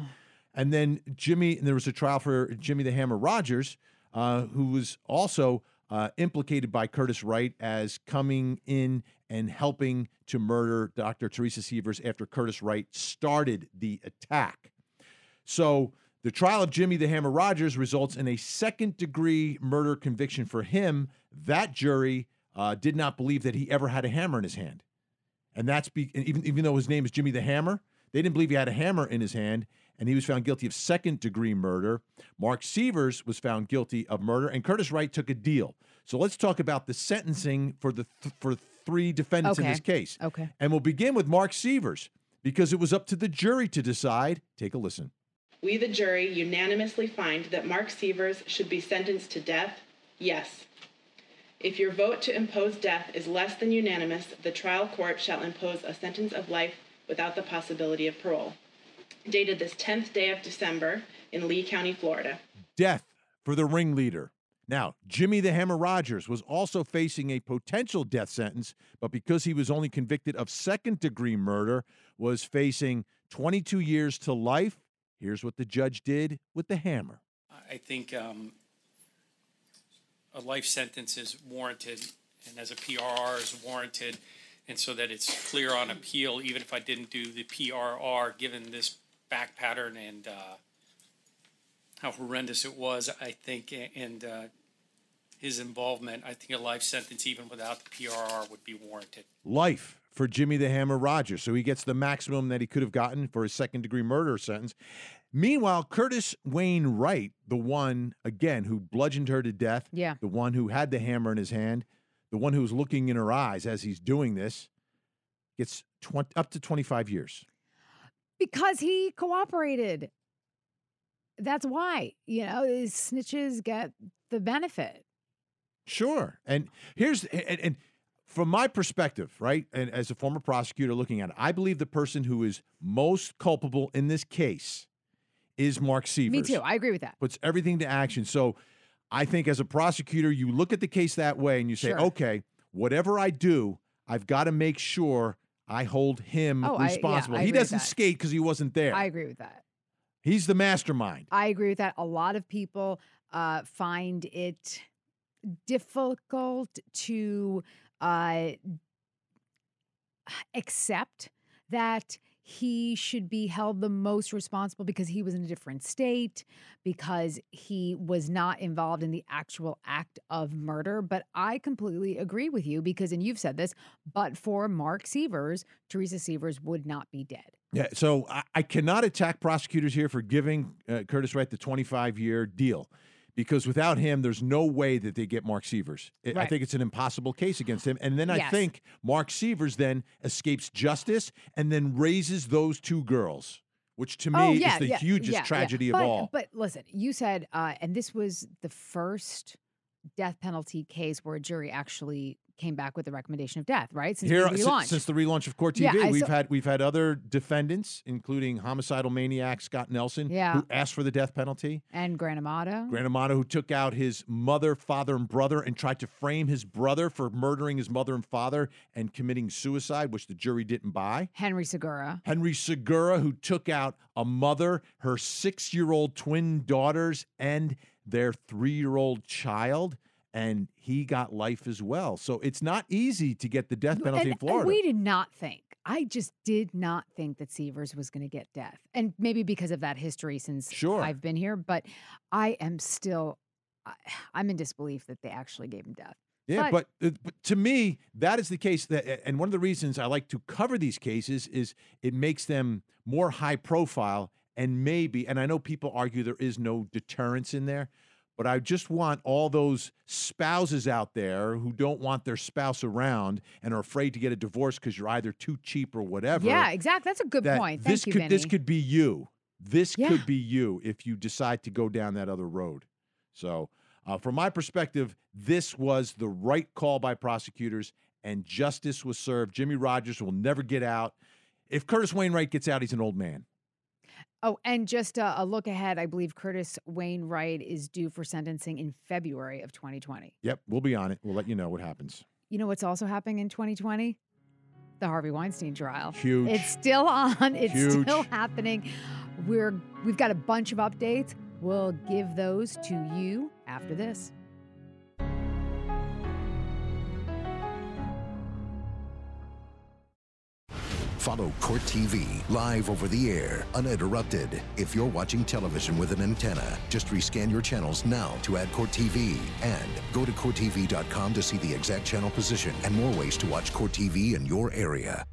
Speaker 2: And then Jimmy, and there was a trial for Jimmy the Hammer Rodgers, uh, who was also uh, implicated by Curtis Wright as coming in and helping to murder Dr. Teresa Sievers after Curtis Wright started the attack. So the trial of Jimmy the Hammer Rodgers results in a second degree murder conviction for him. That jury uh, did not believe that he ever had a hammer in his hand. And that's be- and even, even though his name is Jimmy the Hammer, they didn't believe he had a hammer in his hand. And he was found guilty of second degree murder. Mark Sievers was found guilty of murder, and Curtis Wright took a deal. So let's talk about the sentencing for the th- for three defendants in this case.
Speaker 3: Okay.
Speaker 2: And we'll begin with Mark Sievers because it was up to the jury to decide. Take a listen.
Speaker 10: We, the jury, unanimously find that Mark Sievers should be sentenced to death, yes. If your vote to impose death is less than unanimous, the trial court shall impose a sentence of life without the possibility of parole. Dated this 10th day of December in Lee County, Florida.
Speaker 2: death for the ringleader. Now, Jimmy the Hammer Rodgers was also facing a potential death sentence, but because he was only convicted of second degree murder, was facing 22 years to life. Here's what the judge did with the hammer.
Speaker 11: I think um, a life sentence is warranted, and as a PRR is warranted, and so that it's clear on appeal, even if I didn't do the PRR, given this back pattern and uh, how horrendous it was, I think, and uh, his involvement, I think a life sentence, even without the PRR, would be warranted.
Speaker 2: Life for Jimmy the Hammer Rodgers. So he gets the maximum that he could have gotten for his second degree murder sentence. Meanwhile, Curtis Wayne Wright, the one, again, who bludgeoned her to death,
Speaker 3: Yeah.
Speaker 2: the one who had the hammer in his hand, the one who was looking in her eyes as he's doing this, gets 20, up to 25 years.
Speaker 3: because he cooperated. That's why, you know, snitches get the benefit.
Speaker 2: Sure. And here's and, and from my perspective, right, and as a former prosecutor looking at it, I believe the person who is most culpable in this case is Mark Sievers.
Speaker 3: Me too. I agree with that.
Speaker 2: Puts everything to action. So I think as a prosecutor, you look at the case that way and you say,
Speaker 3: Sure.
Speaker 2: okay, whatever I do, I've got to make sure I hold him
Speaker 3: Oh, I- yeah,
Speaker 2: responsible.
Speaker 3: I
Speaker 2: he doesn't skate because he wasn't there.
Speaker 3: I agree with that.
Speaker 2: He's the mastermind.
Speaker 3: I agree with that. A lot of people uh, find it difficult to uh, accept that he should be held the most responsible because he was in a different state, because he was not involved in the actual act of murder. But I completely agree with you because, and you've said this, but for Mark Sievers, Teresa Sievers would not be dead.
Speaker 2: Yeah, so I, I cannot attack prosecutors here for giving uh, Curtis Wright the 25 year deal because without him, there's no way that they get Mark Sievers. I- I think it's an impossible case against him. And then I
Speaker 3: Yes.
Speaker 2: think Mark Sievers then escapes justice and then raises those two girls, which to me
Speaker 3: oh, yeah,
Speaker 2: is the
Speaker 3: yeah,
Speaker 2: hugest
Speaker 3: yeah.
Speaker 2: tragedy
Speaker 3: But-
Speaker 2: of all.
Speaker 3: But listen, you said, uh, and this was the first death penalty case where a jury actually came back with the recommendation of death, right? Since
Speaker 2: Here,
Speaker 3: the relaunch.
Speaker 2: since the relaunch of Court TV,
Speaker 3: Yeah,
Speaker 2: we've
Speaker 3: saw-
Speaker 2: had we've had other defendants, including homicidal maniac Scott Nelson,
Speaker 3: Yeah.
Speaker 2: who asked for the death penalty.
Speaker 3: and Grant Amato.
Speaker 2: Grant Amato, who took out his mother, father, and brother and tried to frame his brother for murdering his mother and father and committing suicide, which the jury didn't buy.
Speaker 3: Henry Segura.
Speaker 2: Henry Segura, who took out a mother, her six year old twin daughters, and their three year old child. And he got life as well. So it's not easy to get the death penalty
Speaker 3: and,
Speaker 2: in Florida.
Speaker 3: we did not think. I just did not think that Sievers was going to get death, and maybe because of that history since
Speaker 2: Sure.
Speaker 3: I've been here. But I am still I'm in disbelief that they actually gave him death.
Speaker 2: Yeah,
Speaker 3: But-
Speaker 2: but, uh, but to me, that is the case. That, and one of the reasons I like to cover these cases is it makes them more high profile and maybe, and I know people argue there is no deterrence in there, but I just want all those spouses out there who don't want their spouse around and are afraid to get a divorce because you're either too cheap or whatever.
Speaker 3: Yeah, exactly. That's a good
Speaker 2: that
Speaker 3: point.
Speaker 2: This
Speaker 3: you,
Speaker 2: could this could be you. This
Speaker 3: Yeah.
Speaker 2: could be you if you decide to go down that other road. So, uh, from my perspective, this was the right call by prosecutors, and justice was served. Jimmy Rodgers will never get out. If Curtis Wayne Wright gets out, he's an old man.
Speaker 3: Oh, and just a, a look ahead, I believe Curtis Wayne Wright is due for sentencing in February of 2020.
Speaker 2: Yep, we'll be on it. We'll let you know what happens.
Speaker 3: You know what's also happening in 2020? The Harvey Weinstein trial.
Speaker 2: Huge.
Speaker 3: It's still on. It's
Speaker 2: Huge.
Speaker 3: still happening. We're we've got a bunch of updates. We'll give those to you after this.
Speaker 1: Follow Court TV live over the air, uninterrupted. If you're watching television with an antenna, just rescan your channels now to add Court TV and go to CourtTV.com to see the exact channel position and more ways to watch Court TV in your area.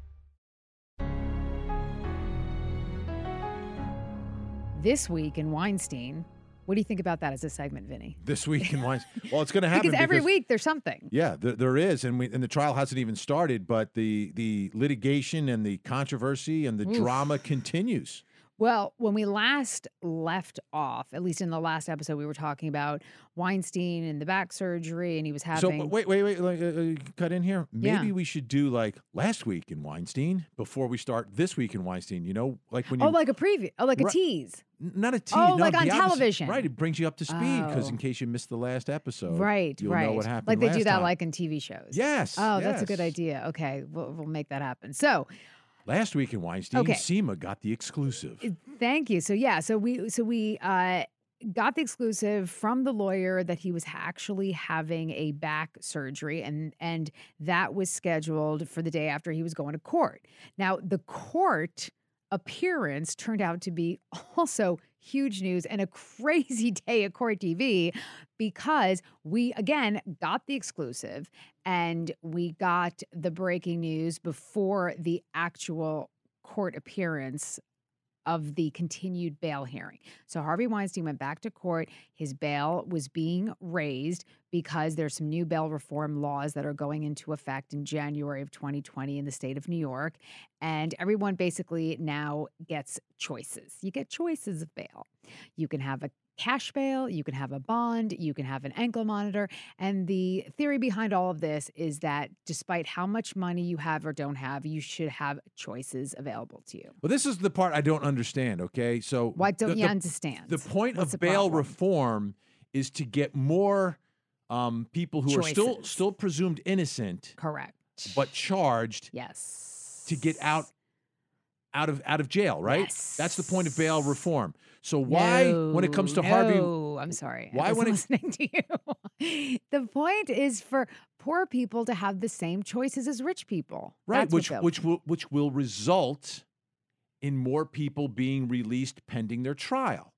Speaker 3: This week in Weinstein. What do you think about that as a segment, Vinnie?
Speaker 2: This week in Weinstein. Well, it's going to happen
Speaker 3: Because every week there's something.
Speaker 2: Yeah, there, there is, and we, and the trial hasn't even started, but the the litigation and the controversy and the
Speaker 3: Oof.
Speaker 2: drama continues.
Speaker 3: Well, when we last left off, at least in the last episode, we were talking about Weinstein and the back surgery, and he was having.
Speaker 2: but wait, wait, wait, like, uh, uh, cut in here.
Speaker 3: Yeah.
Speaker 2: Maybe we should do like last week in Weinstein before we start this week in Weinstein. You know, like when you
Speaker 3: oh, like a preview. Oh, like a
Speaker 2: Right.
Speaker 3: tease.
Speaker 2: Not a tease.
Speaker 3: Oh,
Speaker 2: no,
Speaker 3: like on
Speaker 2: opposite.
Speaker 3: television.
Speaker 2: right? It brings you up to speed because
Speaker 3: Oh.
Speaker 2: in case you missed the last episode,
Speaker 3: Right,
Speaker 2: you'll
Speaker 3: right.
Speaker 2: know what happened.
Speaker 3: like they do that
Speaker 2: time.
Speaker 3: like in TV shows.
Speaker 2: Yes,
Speaker 3: Oh, that's a good idea. Okay, we'll, we'll make that happen. So,
Speaker 2: last week in Weinstein.
Speaker 3: Okay.
Speaker 2: Seema got the exclusive.
Speaker 3: Thank you. So yeah, so we so we uh got the exclusive from the lawyer that he was actually having a back surgery and and that was scheduled for the day after he was going to court. Now, the court appearance turned out to be also huge news and a crazy day at court TV because we again got the exclusive and we got the breaking news before the actual court appearance of the continued bail hearing. So Harvey Weinstein went back to court. His bail was being raised because there's some new bail reform laws that are going into effect in January of 2020 in the state of New York. And everyone basically now gets choices. You get choices of bail. You can have a cash bail, you can have a bond, you can have an ankle monitor. And the theory behind all of this is that despite how much money you have or don't have, you should have choices available to you.
Speaker 2: Well, this is the part I don't understand. Okay, so
Speaker 3: Why don't
Speaker 2: the-
Speaker 3: you
Speaker 2: the-
Speaker 3: understand?
Speaker 2: The point
Speaker 3: What's
Speaker 2: of
Speaker 3: the
Speaker 2: bail
Speaker 3: problem?
Speaker 2: reform is to get more um, people who are still still presumed innocent,
Speaker 3: Correct.
Speaker 2: but charged
Speaker 3: Yes.
Speaker 2: to get out out of out of jail. Right. That's the point of bail reform. So why, when it comes to Harvey,
Speaker 3: I'm sorry.
Speaker 2: why
Speaker 3: I
Speaker 2: when
Speaker 3: wasn't listening to you. the point is for poor people to have the same choices as rich people.
Speaker 2: right,
Speaker 3: That's
Speaker 2: which which will which will result in more people being released pending their trial.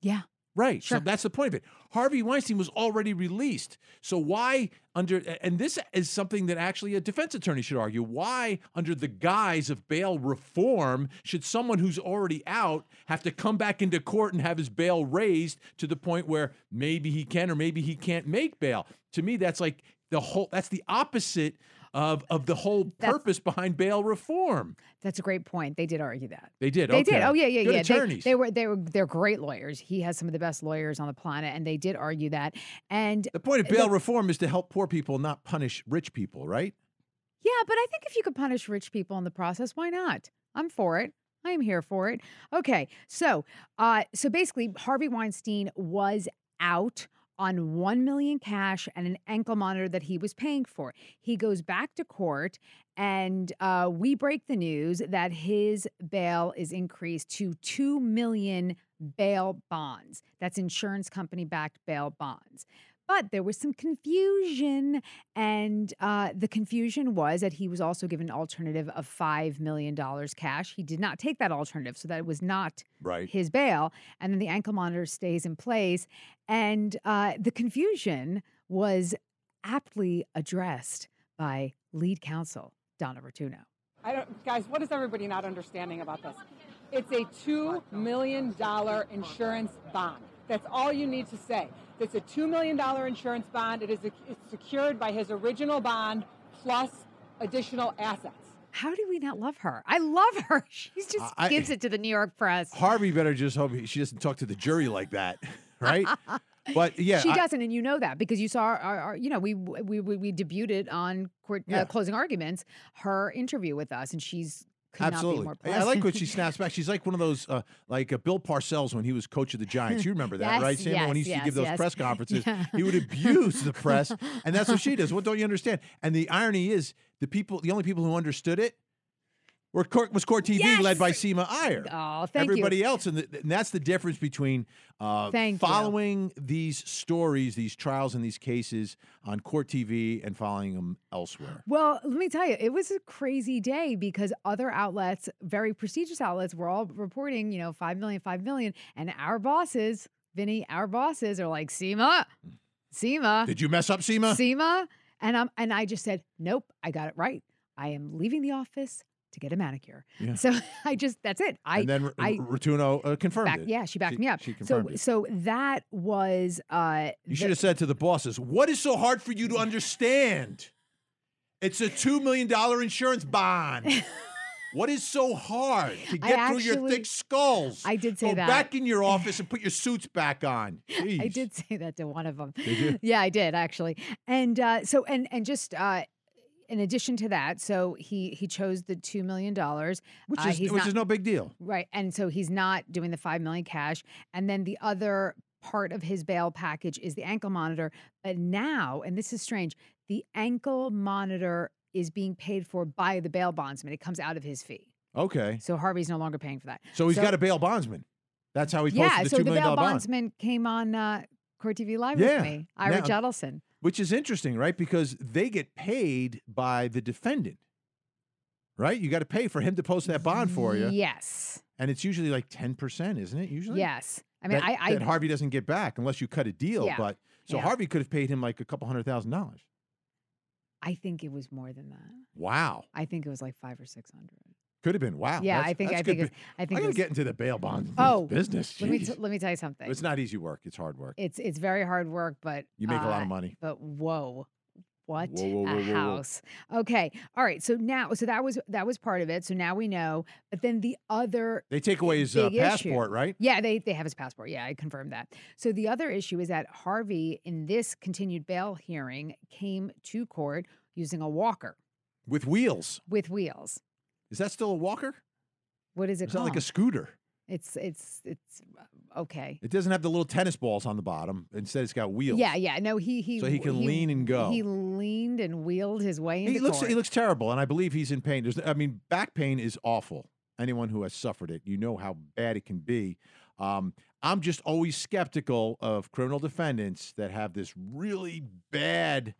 Speaker 3: Yeah.
Speaker 2: Right.
Speaker 3: Sure.
Speaker 2: So that's the point of it. Harvey Weinstein was already released. So why under and this is something that actually a defense attorney should argue. Why under the guise of bail reform should someone who's already out have to come back into court and have his bail raised to the point where maybe he can or maybe he can't make bail? To me that's like the whole that's the opposite of of the whole purpose behind bail reform.
Speaker 3: That's a great point. They did argue that.
Speaker 2: They did.
Speaker 3: They did. Oh yeah, yeah,
Speaker 2: Good
Speaker 3: yeah. They-
Speaker 2: Attorneys.
Speaker 3: They, were they were they're great lawyers. He has some of the best lawyers on the planet, and they did argue that. And
Speaker 2: the point of bail reform is to help poor people, not punish rich people, right?
Speaker 3: Yeah, but I think if you could punish rich people in the process, why not? I'm for it. I am here for it. Okay, so uh, so basically, Harvey Weinstein was out on one million cash and an ankle monitor that he was paying for. He goes back to court, and uh, we break the news that his bail is increased to two million bail bonds. That's insurance company backed bail bonds. But there was some confusion, and uh, the confusion was that he was also given an alternative of $5 million cash. He did not take that alternative, so that was not
Speaker 2: Right.
Speaker 3: his bail. And then the ankle monitor stays in place. And uh, the confusion was aptly addressed by lead counsel, Donna Rotunno.
Speaker 12: I don't, guys, what is everybody not understanding about this? It's a $2 million insurance bond. That's all you need to say. It's a $2 million insurance bond. It is it's secured by his original bond plus additional assets.
Speaker 3: How do we not love her? I love her. She just
Speaker 2: I-
Speaker 3: gives it to the New York press.
Speaker 2: Harvey better just hope she doesn't talk to the jury like that, right? but yeah,
Speaker 3: she
Speaker 2: I-
Speaker 3: doesn't, and you know that because you saw our, our, our- you know, we we we, we debuted it on court
Speaker 2: Yeah.
Speaker 3: uh, closing arguments her interview with us, and she's could
Speaker 2: Absolutely.
Speaker 3: not be more
Speaker 2: I- like when she snaps back. She's like one of those, uh, like uh, Bill Parcells when he was coach of the Giants. You remember that,
Speaker 3: Yes,
Speaker 2: right, Sam? when he used
Speaker 3: yes,
Speaker 2: to give those
Speaker 3: yes.
Speaker 2: press conferences,
Speaker 3: Yeah.
Speaker 2: he would abuse the press, and that's what she does. What don't you understand? And the irony is, the people, the only people who understood it were court, was Court TV, led by Seema Iyer.
Speaker 3: Oh, thank you.
Speaker 2: Everybody else, and, the, and that's the difference between uh,
Speaker 3: Thank you.
Speaker 2: following these stories, these trials, and these cases on Court TV and following them elsewhere.
Speaker 3: Well, let me tell you, it was a crazy day because other outlets, very prestigious outlets, were all reporting, you know, 5 million, 5 million. And our bosses, Vinnie, our bosses are like, Seema, Seema.
Speaker 2: Did you mess up, Seema?
Speaker 3: Seema. And, um, and I just said, nope, I got it right. I am leaving the office to get a manicure.
Speaker 2: Yeah.
Speaker 3: So I just, that's it. I,
Speaker 2: and then R-
Speaker 3: I,
Speaker 2: Rotunno uh, confirmed
Speaker 3: back,
Speaker 2: it.
Speaker 3: yeah, she backed me up.
Speaker 2: She
Speaker 3: so,
Speaker 2: it.
Speaker 3: so that was, uh,
Speaker 2: You should have said to the bosses, "What is so hard for you to understand? It's a two million dollar insurance bond. what is so hard to get through your thick skulls?
Speaker 3: I did say
Speaker 2: Go
Speaker 3: that.
Speaker 2: back in your office and put your suits back on.
Speaker 3: I did say that to one of them. Yeah, I did actually. And uh, so, and and just uh, in addition to that, so he he chose the two million dollars,
Speaker 2: Which
Speaker 3: uh,
Speaker 2: is
Speaker 3: he's
Speaker 2: which
Speaker 3: not-
Speaker 2: is no big deal.
Speaker 3: right, and so he's not doing the five million cash. And then the other part of his bail package is the ankle monitor. But now, and this is strange, the ankle monitor is being paid for by the bail bondsman. It comes out of his fee.
Speaker 2: Okay,
Speaker 3: So Harvey's no longer paying for that.
Speaker 2: so he's got a bail bondsman. That's how he posted
Speaker 3: yeah.
Speaker 2: the
Speaker 3: So
Speaker 2: two
Speaker 3: the
Speaker 2: million
Speaker 3: bail
Speaker 2: dollar bond.
Speaker 3: bondsman came on uh, Court TV Live
Speaker 2: Yeah.
Speaker 3: with me, Ira
Speaker 2: Now-. Which is interesting, right? Because they get paid by the defendant, right? You got to pay for him to post that bond for you,
Speaker 3: Yes.
Speaker 2: and it's usually like ten percent, isn't it? Usually,
Speaker 3: Yes. I mean,
Speaker 2: that,
Speaker 3: I, I
Speaker 2: that Harvey doesn't get back unless you cut a deal.
Speaker 3: Yeah.
Speaker 2: But so
Speaker 3: Yeah.
Speaker 2: Harvey could have paid him like a couple hundred thousand dollars.
Speaker 3: I think it was more than that.
Speaker 2: Wow,
Speaker 3: I think it was like five or six hundred.
Speaker 2: Could have been. Wow.
Speaker 3: yeah, I think I think I think
Speaker 2: I gotta get into the bail bond
Speaker 3: oh
Speaker 2: business.
Speaker 3: Let me t- let me tell you something.
Speaker 2: it's not easy work. It's hard work.
Speaker 3: It's it's very hard work, but
Speaker 2: You make a lot of
Speaker 3: uh,
Speaker 2: money.
Speaker 3: But whoa. What
Speaker 2: Whoa, whoa, whoa,
Speaker 3: a house. Okay. All right. So now so that was that was part of it. So now we know. But then the other
Speaker 2: They take away his uh,
Speaker 3: big issue-
Speaker 2: passport, right?
Speaker 3: Yeah, they they have his passport. Yeah, I confirmed that. So the other issue is that Harvey in this continued bail hearing came to court using a walker
Speaker 2: With wheels.
Speaker 3: with wheels.
Speaker 2: Is that still a walker?
Speaker 3: What is it
Speaker 2: It's not like a scooter.
Speaker 3: It's it's it's uh, okay.
Speaker 2: It doesn't have the little tennis balls on the bottom. Instead, it's got wheels.
Speaker 3: Yeah, yeah. No, he he
Speaker 2: So he can lean and go.
Speaker 3: He leaned and wheeled his way into
Speaker 2: He looks
Speaker 3: court.
Speaker 2: he looks terrible, and I believe he's in pain. There's, I mean, back pain is awful. Anyone who has suffered it, you know how bad it can be. Um, I'm just always skeptical of criminal defendants that have this really bad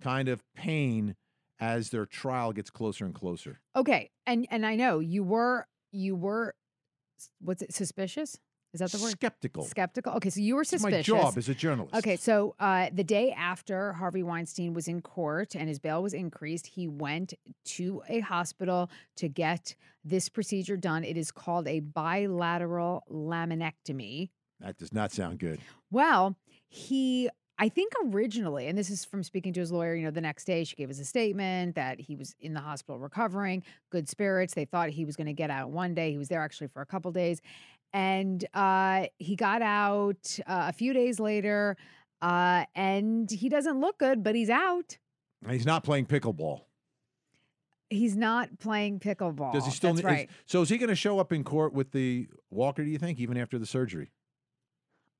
Speaker 2: kind of pain as their trial gets closer and closer.
Speaker 3: okay, and and I know you were you were what's it suspicious? Is that the word?
Speaker 2: Skeptical.
Speaker 3: Skeptical. Okay, so you were
Speaker 2: It's my job as a journalist.
Speaker 3: Okay, so uh, the day after Harvey Weinstein was in court and his bail was increased, he went to a hospital to get this procedure done. It is called a bilateral laminectomy.
Speaker 2: That does not sound good.
Speaker 3: Well, he, I think originally, and this is from speaking to his lawyer, you know, the next day she gave us a statement that he was in the hospital recovering, good spirits. They thought he was going to get out one day. He was there actually for a couple days. And uh, he got out uh, a few days later, uh, and he doesn't look good, but he's out.
Speaker 2: He's not playing pickleball.
Speaker 3: He's not playing pickleball.
Speaker 2: Does he still?
Speaker 3: That's
Speaker 2: ne- is-
Speaker 3: right.
Speaker 2: so is he going to show up in court with the walker? Do you think, even after the surgery?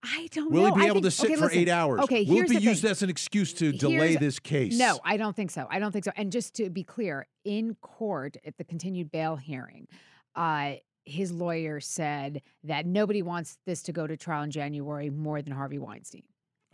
Speaker 3: I don't
Speaker 2: Will
Speaker 3: know.
Speaker 2: he be
Speaker 3: I
Speaker 2: able to sit
Speaker 3: okay,
Speaker 2: for
Speaker 3: listen.
Speaker 2: eight hours?
Speaker 3: Okay,
Speaker 2: Will it be used
Speaker 3: thing.
Speaker 2: as an excuse to delay
Speaker 3: Here's-
Speaker 2: this case?
Speaker 3: No, I don't think so. I don't think so. And just to be clear, in court at the continued bail hearing, uh, his lawyer said that nobody wants this to go to trial in January more than Harvey Weinstein.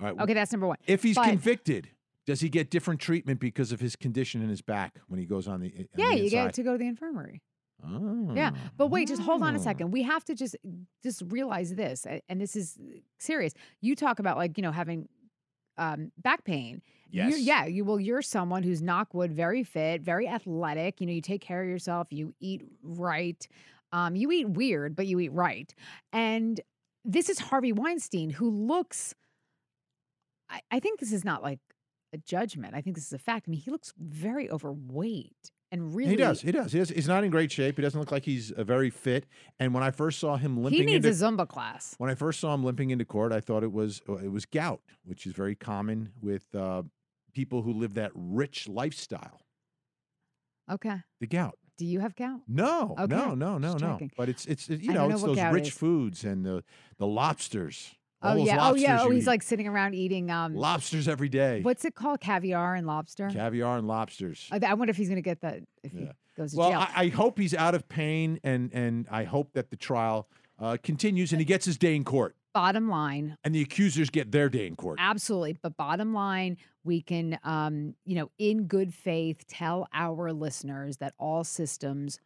Speaker 2: All right.
Speaker 3: Okay, that's number one.
Speaker 2: If he's
Speaker 3: But-
Speaker 2: convicted, does he get different treatment because of his condition in his back when he goes on the on
Speaker 3: yeah,
Speaker 2: the
Speaker 3: you get to go to the infirmary.
Speaker 2: Oh.
Speaker 3: Yeah, but wait, just hold on a
Speaker 2: Oh.
Speaker 3: second. We have to just just realize this, and this is serious. You talk about like you know having um, back pain. You're,
Speaker 2: Yes.
Speaker 3: yeah, you well, you're someone who's knockwood, very fit, very athletic. You know, you take care of yourself. You eat right. Um, you eat weird, but you eat right. And this is Harvey Weinstein, who looks. I, I think this is not like a judgment. I think this is a fact. I mean, he looks very overweight and really.
Speaker 2: He does. He does. He does. He's not in great shape. He doesn't look like he's uh, very fit. And when I first saw him limping
Speaker 3: He needs
Speaker 2: into
Speaker 3: a Zumba class.
Speaker 2: when I first saw him limping into court, I thought it was uh, it was gout, which is very common with uh, people who live that rich lifestyle.
Speaker 3: Okay.
Speaker 2: The gout.
Speaker 3: Do you have gout?
Speaker 2: No,
Speaker 3: Okay,
Speaker 2: no, no, no, no. But it's it's it- you know
Speaker 3: know
Speaker 2: it's those rich
Speaker 3: is.
Speaker 2: foods and the the lobsters.
Speaker 3: Oh yeah. Oh yeah. Oh, he's
Speaker 2: eat.
Speaker 3: like sitting around eating um
Speaker 2: lobsters every day.
Speaker 3: what's it called? Caviar and lobster?
Speaker 2: Caviar and lobsters.
Speaker 3: I, I wonder if he's gonna get that if he
Speaker 2: Yeah.
Speaker 3: goes to
Speaker 2: Well,
Speaker 3: jail.
Speaker 2: I, I hope he's out of pain, and and I hope that the trial uh, continues and he gets his day in court,
Speaker 3: bottom line,
Speaker 2: and the accusers get their day in court.
Speaker 3: absolutely. But bottom line, we can um, you know, in good faith tell our listeners that all systems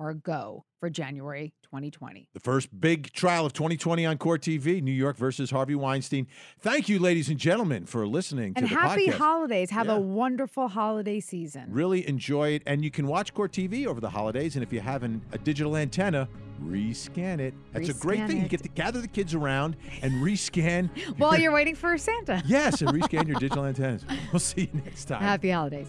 Speaker 3: are go for January 2020.
Speaker 2: The first big trial of 2020 on Court TV, New York versus Harvey Weinstein. Thank you, ladies and gentlemen, for listening
Speaker 3: And
Speaker 2: to the
Speaker 3: happy
Speaker 2: podcast.
Speaker 3: holidays. Have
Speaker 2: Yeah.
Speaker 3: a wonderful holiday season.
Speaker 2: Really enjoy it, and you can watch Court TV over the holidays. And if you have an, a digital antenna, rescan it. That's a great thing. You get to gather the kids around and rescan.
Speaker 3: While you're waiting for Santa.
Speaker 2: yes, and rescan your digital antennas. We'll see you next time.
Speaker 3: Happy holidays.